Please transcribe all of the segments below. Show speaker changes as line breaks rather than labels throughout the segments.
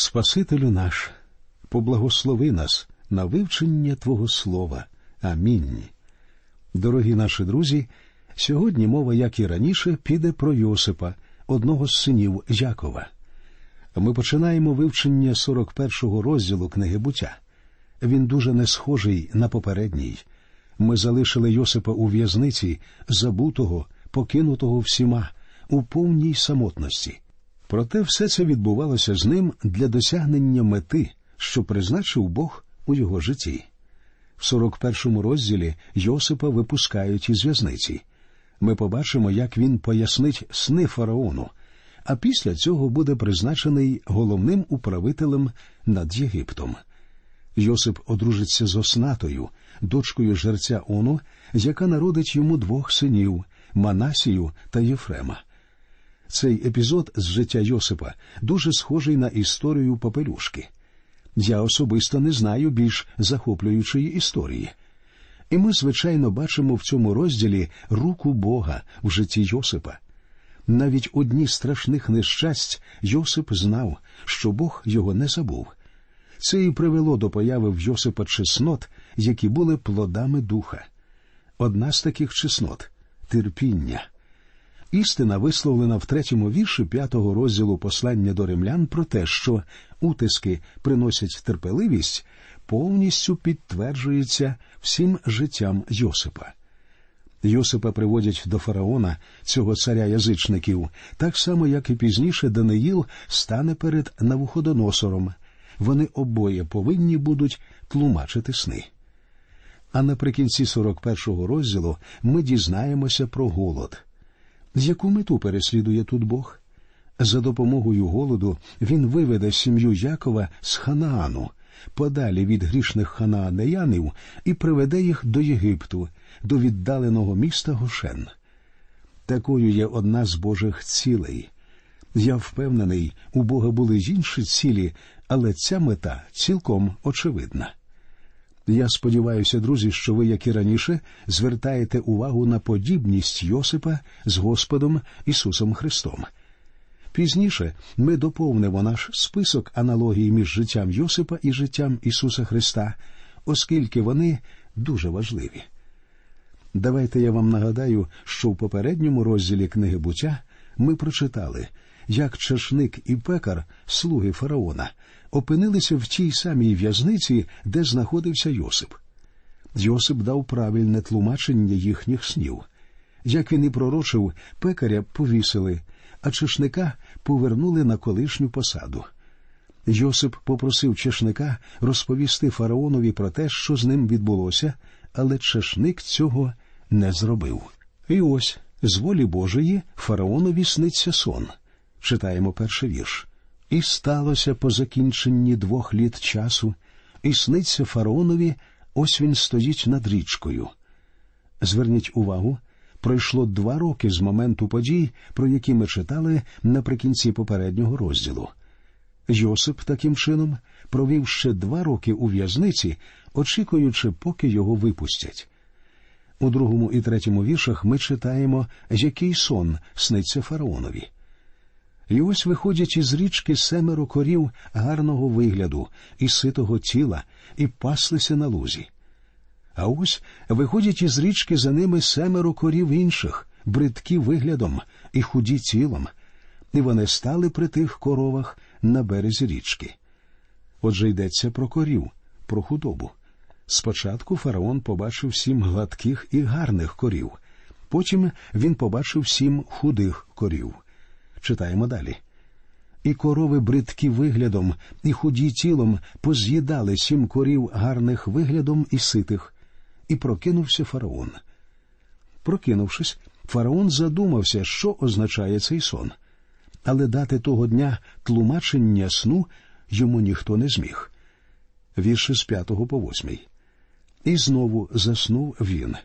Спасителю наш, поблагослови нас на вивчення Твого Слова. Амінь. Дорогі наші друзі, сьогодні мова, як і раніше, піде про Йосипа, одного з синів Якова. Ми починаємо вивчення 41-го розділу книги буття. Він дуже не схожий на попередній. Ми залишили Йосипа у в'язниці, забутого, покинутого всіма, у повній самотності. Проте все це відбувалося з ним для досягнення мети, що призначив Бог у його житті. В 41-му розділі Йосипа випускають із в'язниці. Ми побачимо, як він пояснить сни фараону, а після цього буде призначений головним управителем над Єгиптом. Йосип одружиться з Оснатою, дочкою жерця Ону, яка народить йому двох синів Манасію та Єфрема. Цей епізод з життя Йосипа дуже схожий на історію Попелюшки. Я особисто не знаю більш захоплюючої історії. І ми, звичайно, бачимо в цьому розділі руку Бога в житті Йосипа. Навіть у дні страшних нещасть Йосип знав, що Бог його не забув. Це і привело до появи в Йосипа чеснот, які були плодами духа. Одна з таких чеснот терпіння. Істина висловлена в третьому вірші п'ятого розділу послання до римлян про те, що утиски приносять терпеливість, повністю підтверджується всім життям Йосипа. Йосипа приводять до фараона, цього царя язичників, так само, як і пізніше Даниїл стане перед Навуходоносором. Вони обоє повинні будуть тлумачити сни. А наприкінці 41-го розділу ми дізнаємося про голод. З яку мету переслідує тут Бог? За допомогою голоду він виведе сім'ю Якова з Ханаану, подалі від грішних ханаанеянів, і приведе їх до Єгипту, до віддаленого міста Гошен. Такою є одна з Божих цілей. Я впевнений, у Бога були інші цілі, але ця мета цілком очевидна. Я сподіваюся, друзі, що ви, як і раніше, звертаєте увагу на подібність Йосипа з Господом Ісусом Христом. Пізніше ми доповнимо наш список аналогій між життям Йосипа і життям Ісуса Христа, оскільки вони дуже важливі. Давайте я вам нагадаю, що в попередньому розділі книги буття ми прочитали, як чашник і пекар, слуги фараона, опинилися в тій самій в'язниці, де знаходився Йосип. Йосип дав правильне тлумачення їхніх снів. Як він і пророчив, пекаря повісили, а чешника повернули на колишню посаду. Йосип попросив чешника розповісти фараонові про те, що з ним відбулося, але чешник цього не зробив. І ось з волі Божої фараонові сниться сон. Читаємо перший вірш. І сталося по закінченні двох літ часу, і сниться фараонові, ось він стоїть над річкою. Зверніть увагу, пройшло два роки з моменту подій, про які ми читали наприкінці попереднього розділу. Йосип таким чином провів ще два роки у в'язниці, очікуючи, поки його випустять. У другому і третьому віршах ми читаємо, який сон сниться фараонові. І ось виходять із річки семеро корів гарного вигляду і ситого тіла, і паслися на лузі. А ось виходять із річки за ними семеро корів інших, бридкі виглядом і худі тілом, і вони стали при тих коровах на березі річки. Отже йдеться про корів, про худобу. Спочатку фараон побачив сім гладких і гарних корів, потім він побачив сім худих корів. Читаємо далі. І корови бридкі виглядом, і худі тілом поз'їдали сім корів гарних виглядом і ситих, і прокинувся фараон. Прокинувшись, фараон задумався, що означає цей сон, але дати того дня тлумачення сну йому ніхто не зміг. Вірші з п'ятого по восьмий. І знову заснув він.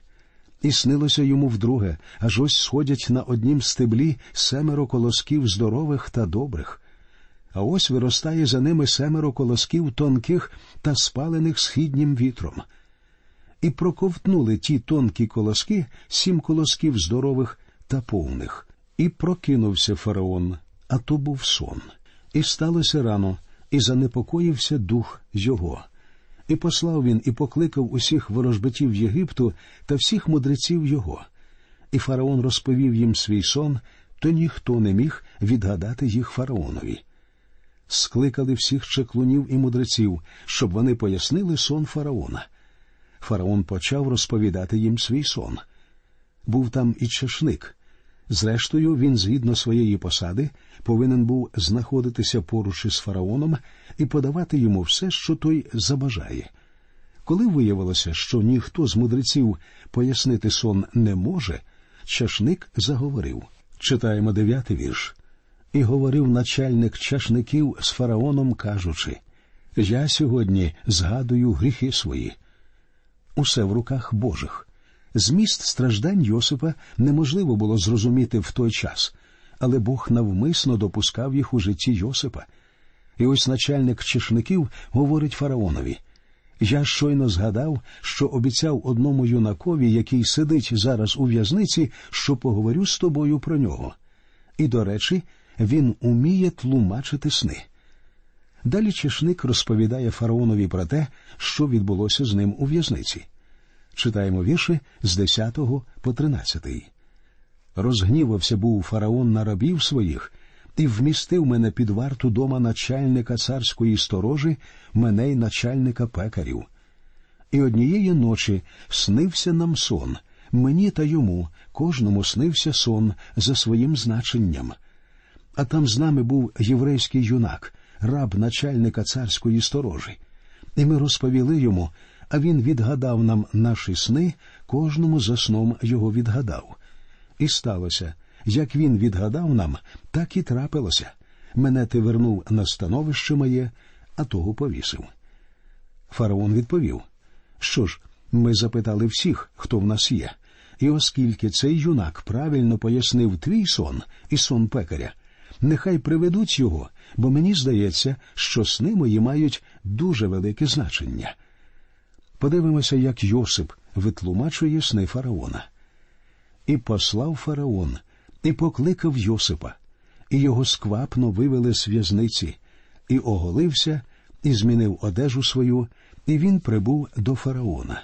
І снилося йому вдруге, аж ось сходять на однім стеблі семеро колосків здорових та добрих. А ось виростає за ними семеро колосків тонких та спалених східнім вітром. І проковтнули ті тонкі колоски сім колосків здорових та повних. І прокинувся фараон, а то був сон. І сталося рано, і занепокоївся дух його. І послав він і покликав усіх ворожбитів Єгипту та всіх мудреців його. І фараон розповів їм свій сон, то ніхто не міг відгадати їх фараонові. Скликали всіх чеклунів і мудреців, щоб вони пояснили сон фараона. Фараон почав розповідати їм свій сон. Був там і чешник. Зрештою, він, згідно своєї посади, повинен був знаходитися поруч із фараоном і подавати йому все, що той забажає. Коли виявилося, що ніхто з мудреців пояснити сон не може, чашник заговорив. Читаємо дев'ятий вірш. І говорив начальник чашників з фараоном, кажучи Я сьогодні згадую гріхи свої. Усе в руках Божих. Зміст страждань Йосипа неможливо було зрозуміти в той час, але Бог навмисно допускав їх у житті Йосипа. І ось начальник чешників говорить фараонові Я щойно згадав, що обіцяв одному юнакові, який сидить зараз у в'язниці, що поговорю з тобою про нього. І, до речі, він уміє тлумачити сни. Далі чешник розповідає фараонові про те, що відбулося з ним у в'язниці. Читаємо вірші з 10 по 13. Розгнівався був фараон на рабів своїх і вмістив мене під варту дома начальника царської сторожі, мене й начальника пекарів. І однієї ночі снився нам сон, мені та йому, кожному снився сон за своїм значенням. А там з нами був єврейський юнак, раб начальника царської сторожі. І ми розповіли йому, а він відгадав нам наші сни, кожному за сном його відгадав. І сталося, як він відгадав нам, так і трапилося. Мене ти вернув на становище моє, а того повісив. Фараон відповів Що ж, ми запитали всіх, хто в нас є, і оскільки цей юнак правильно пояснив твій сон і сон пекаря, нехай приведуть його, бо мені здається, що сни мої мають дуже велике значення. Подивимося, як Йосип витлумачує сни фараона. І послав фараон, і покликав Йосипа, і його сквапно вивели з в'язниці, і оголився, і змінив одежу свою, і він прибув до фараона.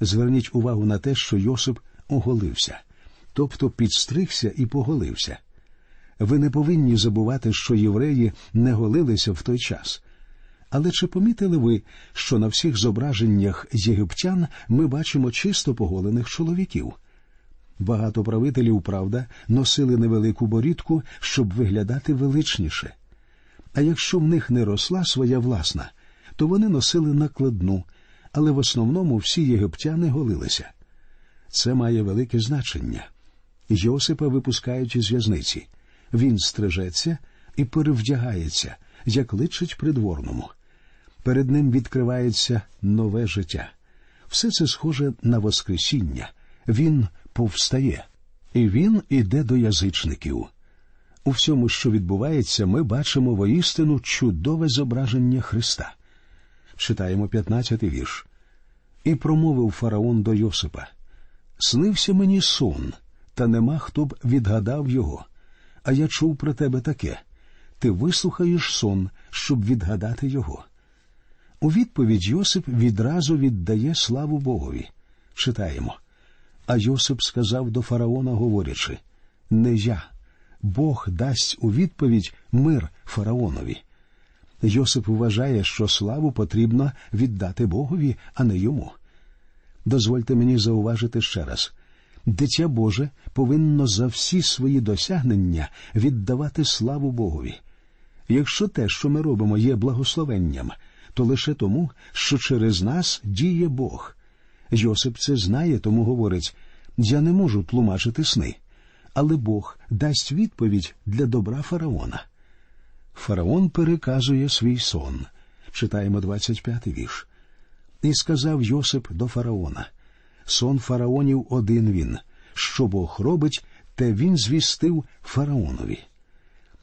Зверніть увагу на те, що Йосип оголився, тобто підстригся і поголився. Ви не повинні забувати, що євреї не голилися в той час. Але чи помітили ви, що на всіх зображеннях єгиптян ми бачимо чисто поголених чоловіків? Багато правителів, правда, носили невелику борідку, щоб виглядати величніше. А якщо в них не росла своя власна, то вони носили накладну, але в основному всі єгиптяни голилися. Це має велике значення. Йосипа випускають із в'язниці. Він стрижеться і перевдягається, як личить придворному перед ним відкривається нове життя. Все це схоже на Воскресіння. Він повстає, і він іде до язичників. У всьому, що відбувається, ми бачимо воістину чудове зображення Христа. Читаємо 15-й вірш. І промовив фараон до Йосипа: Снився мені сон, та нема хто б відгадав його. А я чув про тебе таке ти вислухаєш сон, щоб відгадати його. У відповідь Йосип відразу віддає славу Богові. Читаємо. А Йосип сказав до фараона, говорячи Не я, Бог дасть у відповідь мир фараонові. Йосип вважає, що славу потрібно віддати Богові, а не йому. Дозвольте мені зауважити ще раз дитя Боже повинно за всі свої досягнення віддавати славу Богові. Якщо те, що ми робимо, є благословенням то лише тому, що через нас діє Бог. Йосип це знає, тому говорить я не можу тлумачити сни, але Бог дасть відповідь для добра фараона. Фараон переказує свій сон. Читаємо 25-й вірш. І сказав Йосип до фараона Сон фараонів один він. Що Бог робить, те він звістив фараонові.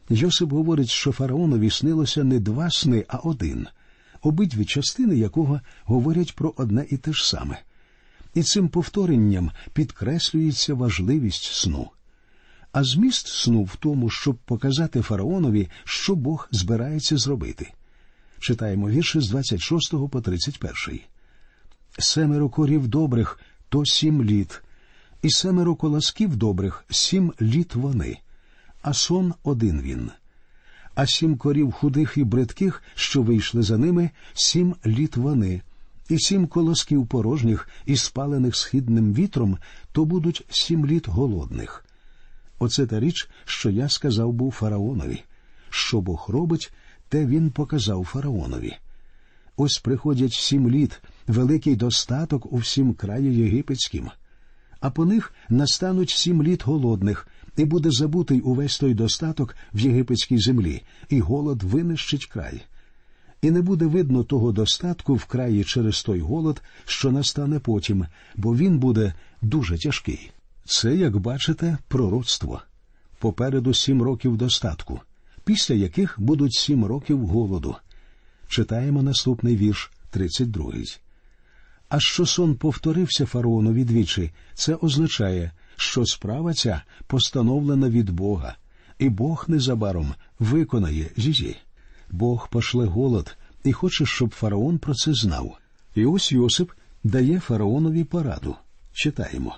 Йосип говорить, що фараонові снилося не два сни, а один обидві частини якого говорять про одне і те ж саме. І цим повторенням підкреслюється важливість сну. А зміст сну в тому, щоб показати фараонові, що Бог збирається зробити. Читаємо вірші з 26 по 31. Семеро корів добрих то сім літ, і семеро колосків добрих сім літ вони, а сон один він. А сім корів худих і бридких, що вийшли за ними, сім літ вони, і сім колосків порожніх і спалених східним вітром, то будуть сім літ голодних. Оце та річ, що я сказав був фараонові. Що Бог робить, те він показав фараонові. Ось приходять сім літ, великий достаток у всім краї єгипетським, а по них настануть сім літ голодних, і буде забутий увесь той достаток в єгипетській землі, і голод винищить край. І не буде видно того достатку в краї через той голод, що настане потім, бо він буде дуже тяжкий. Це, як бачите, пророцтво. Попереду сім років достатку, після яких будуть сім років голоду. Читаємо наступний вірш, 32. А що сон повторився фараонові двічі, це означає, що справа ця постановлена від Бога, і Бог незабаром виконає її. Бог пошле голод і хоче, щоб фараон про це знав. І ось Йосип дає фараонові пораду. Читаємо.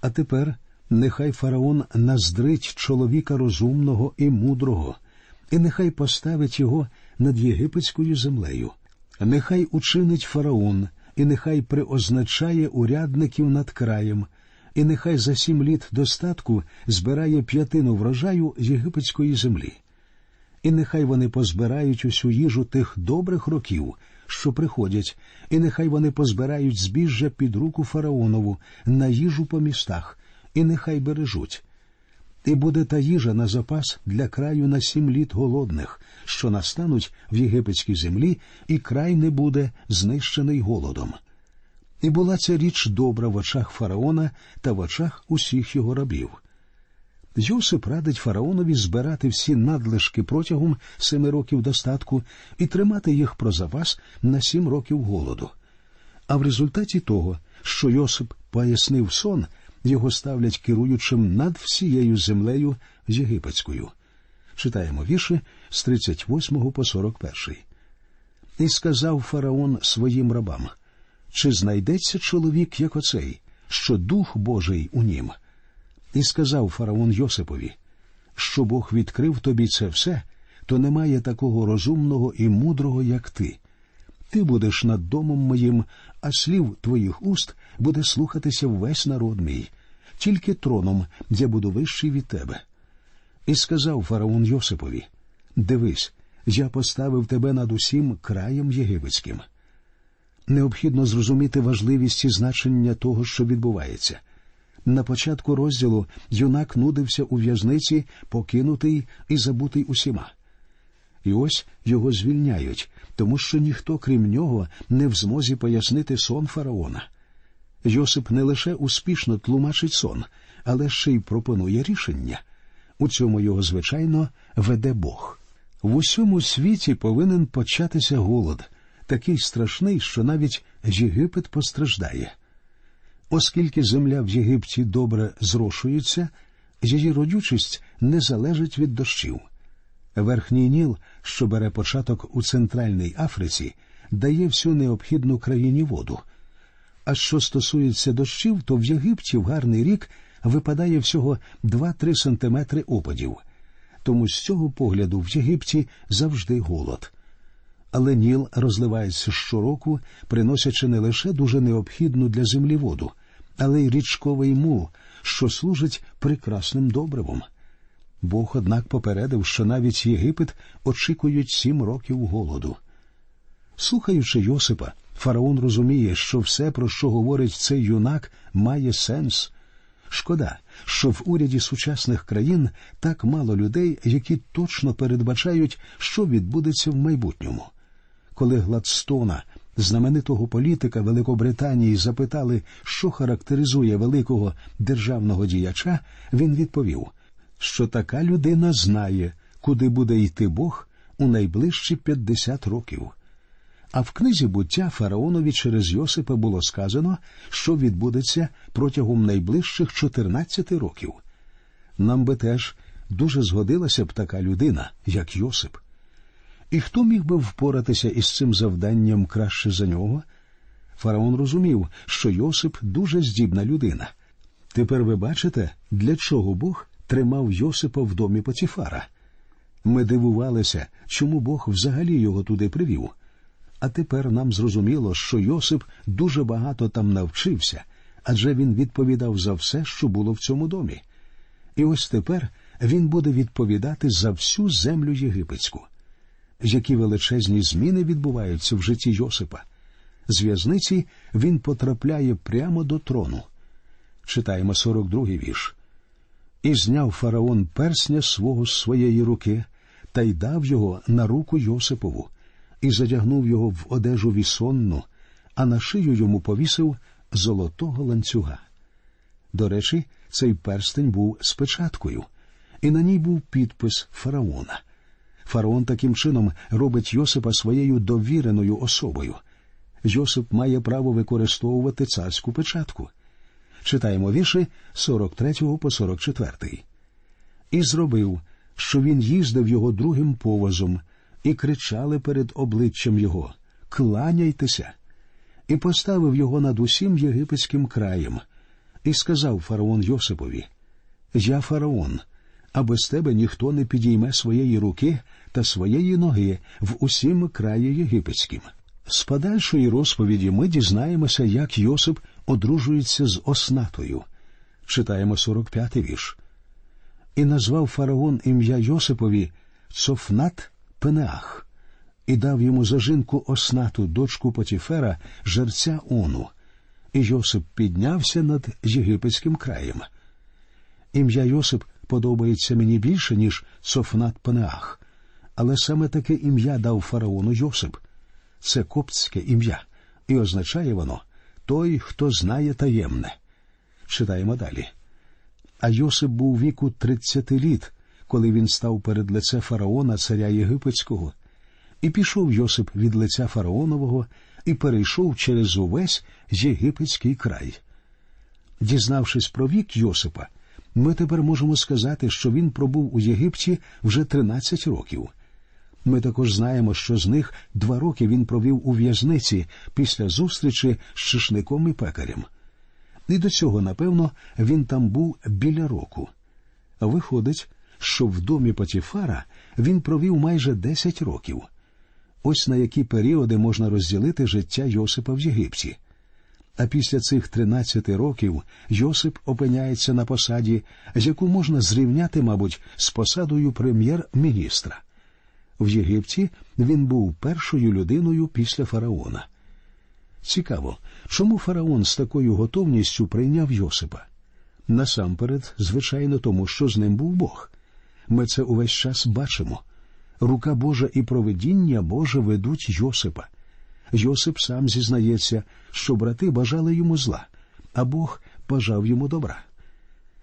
А тепер нехай фараон наздрить чоловіка розумного і мудрого, і нехай поставить його над єгипетською землею. Нехай учинить фараон, і нехай приозначає урядників над краєм, і нехай за сім літ достатку збирає п'ятину врожаю з єгипетської землі. І нехай вони позбирають усю їжу тих добрих років, що приходять, і нехай вони позбирають збіжжя під руку фараонову на їжу по містах, і нехай бережуть. І буде та їжа на запас для краю на сім літ голодних, що настануть в єгипетській землі, і край не буде знищений голодом. І була ця річ добра в очах фараона та в очах усіх його рабів. Йосип радить фараонові збирати всі надлишки протягом семи років достатку і тримати їх про запас на сім років голоду. А в результаті того, що Йосип пояснив сон, його ставлять керуючим над всією землею єгипетською. Читаємо вірші з 38 по 41. І сказав фараон своїм рабам чи знайдеться чоловік, як оцей, що дух Божий у нім? І сказав фараон Йосипові, що Бог відкрив тобі це все, то немає такого розумного і мудрого, як ти. Ти будеш над домом моїм, а слів твоїх уст буде слухатися весь народ мій, тільки троном я буду вищий від тебе. І сказав фараон Йосипові Дивись, я поставив тебе над усім краєм єгипетським. Необхідно зрозуміти важливість і значення того, що відбувається. На початку розділу юнак нудився у в'язниці, покинутий і забутий усіма. І ось його звільняють, тому що ніхто, крім нього, не в змозі пояснити сон фараона. Йосип не лише успішно тлумачить сон, але ще й пропонує рішення. У цьому його, звичайно, веде Бог. В усьому світі повинен початися голод, такий страшний, що навіть Єгипет постраждає. Оскільки земля в Єгипті добре зрошується, її родючість не залежить від дощів. Верхній Ніл, що бере початок у Центральній Африці, дає всю необхідну країні воду. А що стосується дощів, то в Єгипті в гарний рік випадає всього 2-3 сантиметри опадів. Тому з цього погляду в Єгипті завжди голод. Але Ніл розливається щороку, приносячи не лише дуже необхідну для землі воду, але й річковий мул, що служить прекрасним добривом. Бог, однак, попередив, що навіть Єгипет очікують сім років голоду. Слухаючи Йосипа, фараон розуміє, що все, про що говорить цей юнак, має сенс. Шкода, що в уряді сучасних країн так мало людей, які точно передбачають, що відбудеться в майбутньому. Коли Гладстона, знаменитого політика Великобританії, запитали, що характеризує великого державного діяча, він відповів що така людина знає, куди буде йти Бог у найближчі 50 років. А в книзі буття фараонові через Йосипа було сказано, що відбудеться протягом найближчих 14 років. Нам би теж дуже згодилася б така людина, як Йосип. І хто міг би впоратися із цим завданням краще за нього? Фараон розумів, що Йосип дуже здібна людина. Тепер ви бачите, для чого Бог тримав Йосипа в домі Потіфара. Ми дивувалися, чому Бог взагалі його туди привів. А тепер нам зрозуміло, що Йосип дуже багато там навчився, адже він відповідав за все, що було в цьому домі. І ось тепер він буде відповідати за всю землю єгипетську. Які величезні зміни відбуваються в житті Йосипа. З в'язниці він потрапляє прямо до трону. Читаємо 42-й вірш. І зняв фараон персня свого з своєї руки та й дав його на руку Йосипову, і задягнув його в одежу вісонну, а на шию йому повісив золотого ланцюга. До речі, цей перстень був з печаткою, і на ній був підпис фараона. Фараон таким чином робить Йосипа своєю довіреною особою. Йосип має право використовувати царську печатку. Читаємо вірші 43 по 44. І зробив, що він їздив його другим повозом, і кричали перед обличчям його Кланяйтеся! І поставив його над усім єгипетським краєм, і сказав фараон Йосипові: Я фараон, а без тебе ніхто не підійме своєї руки та своєї ноги в усім краї єгипетським. З подальшої розповіді ми дізнаємося, як Йосип одружується з Оснатою. Читаємо 45-й вірш. І назвав фараон ім'я Йосипові Цофнат Пенеах, і дав йому за жінку Оснату, дочку Потіфера, жерця Ону. І Йосип піднявся над єгипетським краєм. Ім'я Йосип подобається мені більше, ніж Цофнат Пенеах, але саме таке ім'я дав фараону Йосип. Це коптське ім'я, і означає воно той, хто знає таємне. Читаємо далі. А Йосип був віку тридцяти літ, коли він став перед лице фараона, царя Єгипетського, і пішов Йосип від лиця фараонового і перейшов через увесь єгипетський край. Дізнавшись про вік Йосипа, ми тепер можемо сказати, що він пробув у Єгипті вже тринадцять років. Ми також знаємо, що з них два роки він провів у в'язниці після зустрічі з шишником і пекарем. І до цього, напевно, він там був біля року. Виходить, що в домі Патіфара він провів майже десять років. Ось на які періоди можна розділити життя Йосипа в Єгипті. А після цих тринадцяти років Йосип опиняється на посаді, з яку можна зрівняти, мабуть, з посадою прем'єр-міністра. В Єгипті він був першою людиною після фараона. Цікаво, чому фараон з такою готовністю прийняв Йосипа? Насамперед, звичайно, тому що з ним був Бог. Ми це увесь час бачимо. Рука Божа і проведіння Боже ведуть Йосипа. Йосип сам зізнається, що брати бажали йому зла, а Бог бажав йому добра.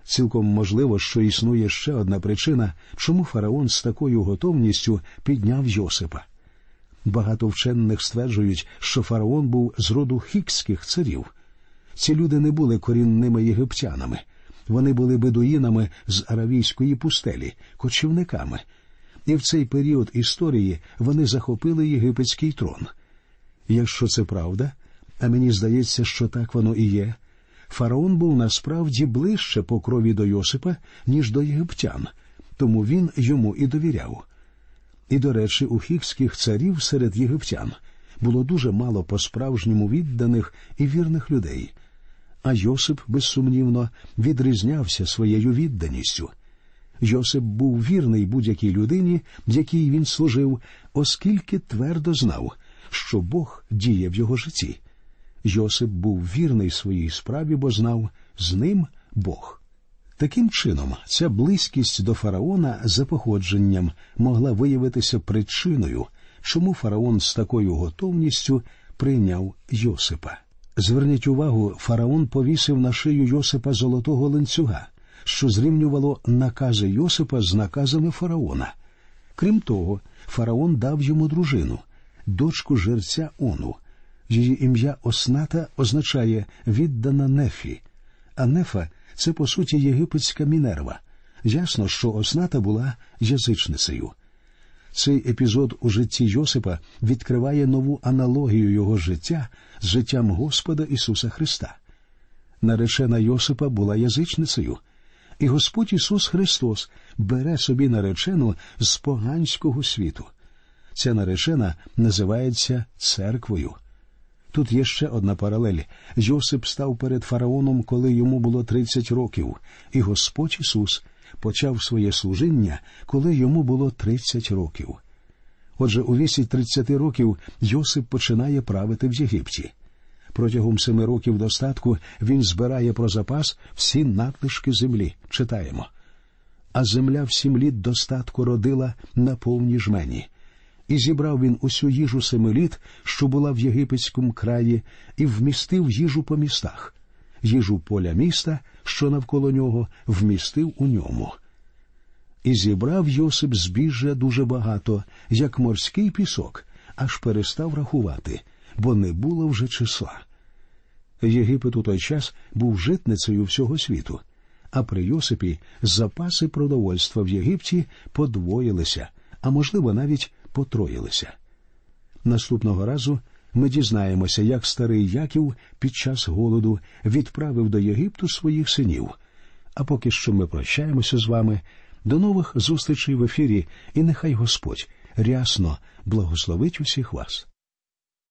Цілком можливо, що існує ще одна причина, чому фараон з такою готовністю підняв Йосипа. Багато вчених стверджують, що фараон був з роду хікських царів. Ці люди не були корінними єгиптянами, вони були бедуїнами з аравійської пустелі, кочівниками, і в цей період історії вони захопили єгипетський трон. Якщо це правда, а мені здається, що так воно і є. Фараон був насправді ближче по крові до Йосипа, ніж до єгиптян, тому він йому і довіряв. І, до речі, у хікських царів серед єгиптян було дуже мало по-справжньому відданих і вірних людей. А Йосип, безсумнівно, відрізнявся своєю відданістю. Йосип був вірний будь-якій людині, якій він служив, оскільки твердо знав, що Бог діє в його житті. Йосип був вірний своїй справі, бо знав з ним Бог. Таким чином, ця близькість до фараона за походженням могла виявитися причиною, чому фараон з такою готовністю прийняв Йосипа. Зверніть увагу, фараон повісив на шию Йосипа золотого ланцюга, що зрівнювало накази Йосипа з наказами фараона. Крім того, фараон дав йому дружину, дочку жерця Ону. Її ім'я Осната означає віддана нефі, а нефа це по суті єгипетська мінерва. Ясно, що Осната була язичницею. Цей епізод у житті Йосипа відкриває нову аналогію його життя з життям Господа Ісуса Христа. Наречена Йосипа була язичницею, і Господь Ісус Христос бере собі наречену з поганського світу. Ця наречена називається церквою. Тут є ще одна паралель. Йосип став перед фараоном, коли йому було 30 років, і Господь Ісус почав своє служіння, коли йому було 30 років. Отже, у вісі 30 років Йосип починає правити в Єгипті. Протягом семи років достатку він збирає про запас всі надлишки землі. Читаємо. А земля в сім літ достатку родила на повні жмені. І зібрав він усю їжу семи літ, що була в єгипетському краї, і вмістив їжу по містах, їжу поля міста, що навколо нього, вмістив у ньому. І зібрав Йосип збіжжя дуже багато, як морський пісок, аж перестав рахувати, бо не було вже числа. Єгипет у той час був житницею всього світу, а при Йосипі запаси продовольства в Єгипті подвоїлися, а можливо, навіть потроїлися. Наступного разу ми дізнаємося, як старий Яків під час голоду відправив до Єгипту своїх синів. А поки що ми прощаємося з вами. До нових зустрічей в ефірі, і нехай Господь рясно благословить усіх вас.